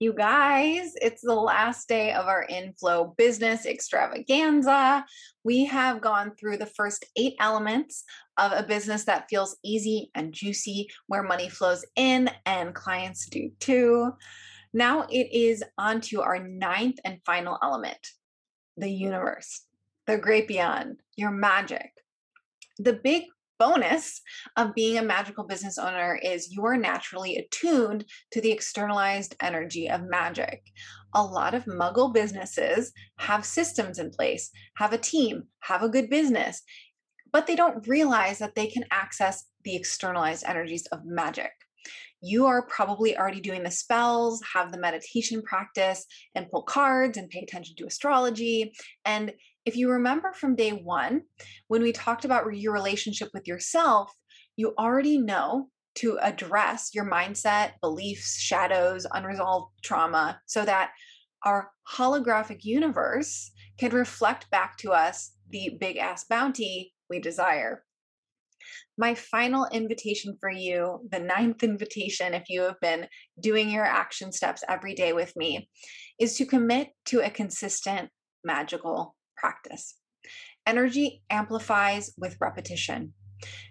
You guys, it's the last day of our inflow business extravaganza. We have gone through the first eight elements of a business that feels easy and juicy, where money flows in and clients do too. Now it is on to our ninth and final element the universe, the great beyond, your magic. The big bonus of being a magical business owner is you are naturally attuned to the externalized energy of magic. A lot of muggle businesses have systems in place, have a team, have a good business, but they don't realize that they can access the externalized energies of magic. You are probably already doing the spells, have the meditation practice, and pull cards and pay attention to astrology. And if you remember from day one, when we talked about your relationship with yourself, you already know to address your mindset, beliefs, shadows, unresolved trauma, so that our holographic universe can reflect back to us the big ass bounty we desire. My final invitation for you, the ninth invitation, if you have been doing your action steps every day with me, is to commit to a consistent magical practice. Energy amplifies with repetition.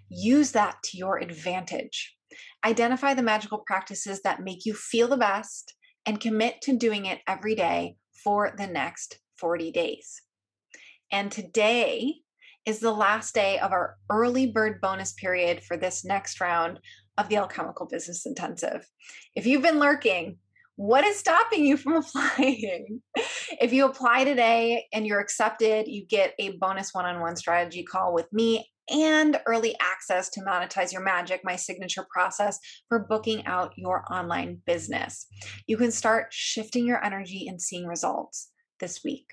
Use that to your advantage. Identify the magical practices that make you feel the best and commit to doing it every day for the next 40 days. And today is the last day of our early bird bonus period for this next round of the Alchemical Business Intensive. If you've been lurking, what is stopping you from applying? if you apply today and you're accepted, you get a bonus one on one strategy call with me and early access to monetize your magic, my signature process for booking out your online business. You can start shifting your energy and seeing results this week.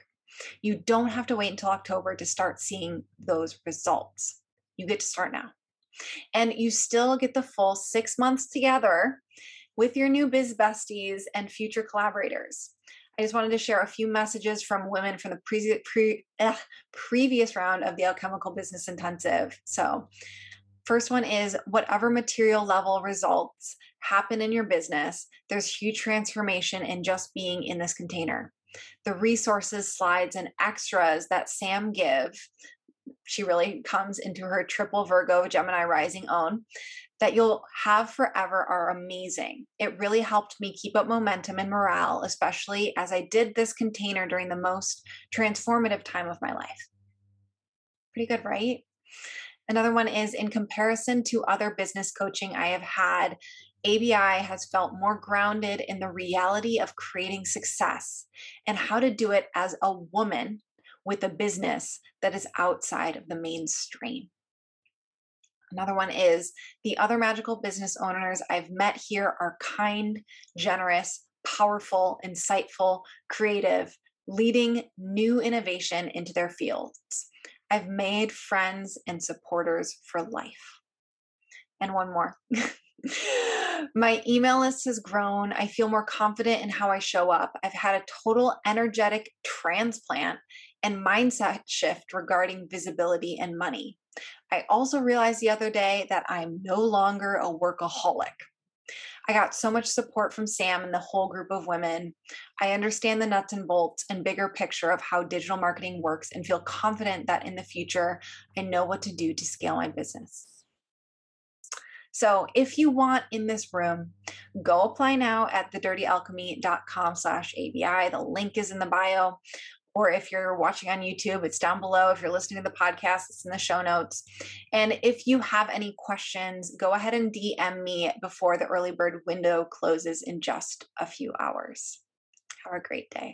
You don't have to wait until October to start seeing those results. You get to start now. And you still get the full six months together with your new biz besties and future collaborators. I just wanted to share a few messages from women from the pre- pre- eh, previous round of the Alchemical Business Intensive. So, first one is whatever material level results happen in your business, there's huge transformation in just being in this container. The resources, slides, and extras that Sam give she really comes into her triple Virgo Gemini rising own that you'll have forever are amazing. It really helped me keep up momentum and morale, especially as I did this container during the most transformative time of my life. Pretty good, right? Another one is in comparison to other business coaching I have had, ABI has felt more grounded in the reality of creating success and how to do it as a woman with a business that is outside of the mainstream. Another one is the other magical business owners I've met here are kind, generous, powerful, insightful, creative, leading new innovation into their fields. I've made friends and supporters for life. And one more. My email list has grown. I feel more confident in how I show up. I've had a total energetic transplant and mindset shift regarding visibility and money. I also realized the other day that I'm no longer a workaholic. I got so much support from Sam and the whole group of women. I understand the nuts and bolts and bigger picture of how digital marketing works and feel confident that in the future, I know what to do to scale my business. So if you want in this room, go apply now at thedirtyalchemy.com slash ABI. The link is in the bio or if you're watching on YouTube, it's down below. If you're listening to the podcast, it's in the show notes. And if you have any questions, go ahead and DM me before the early bird window closes in just a few hours. Have a great day.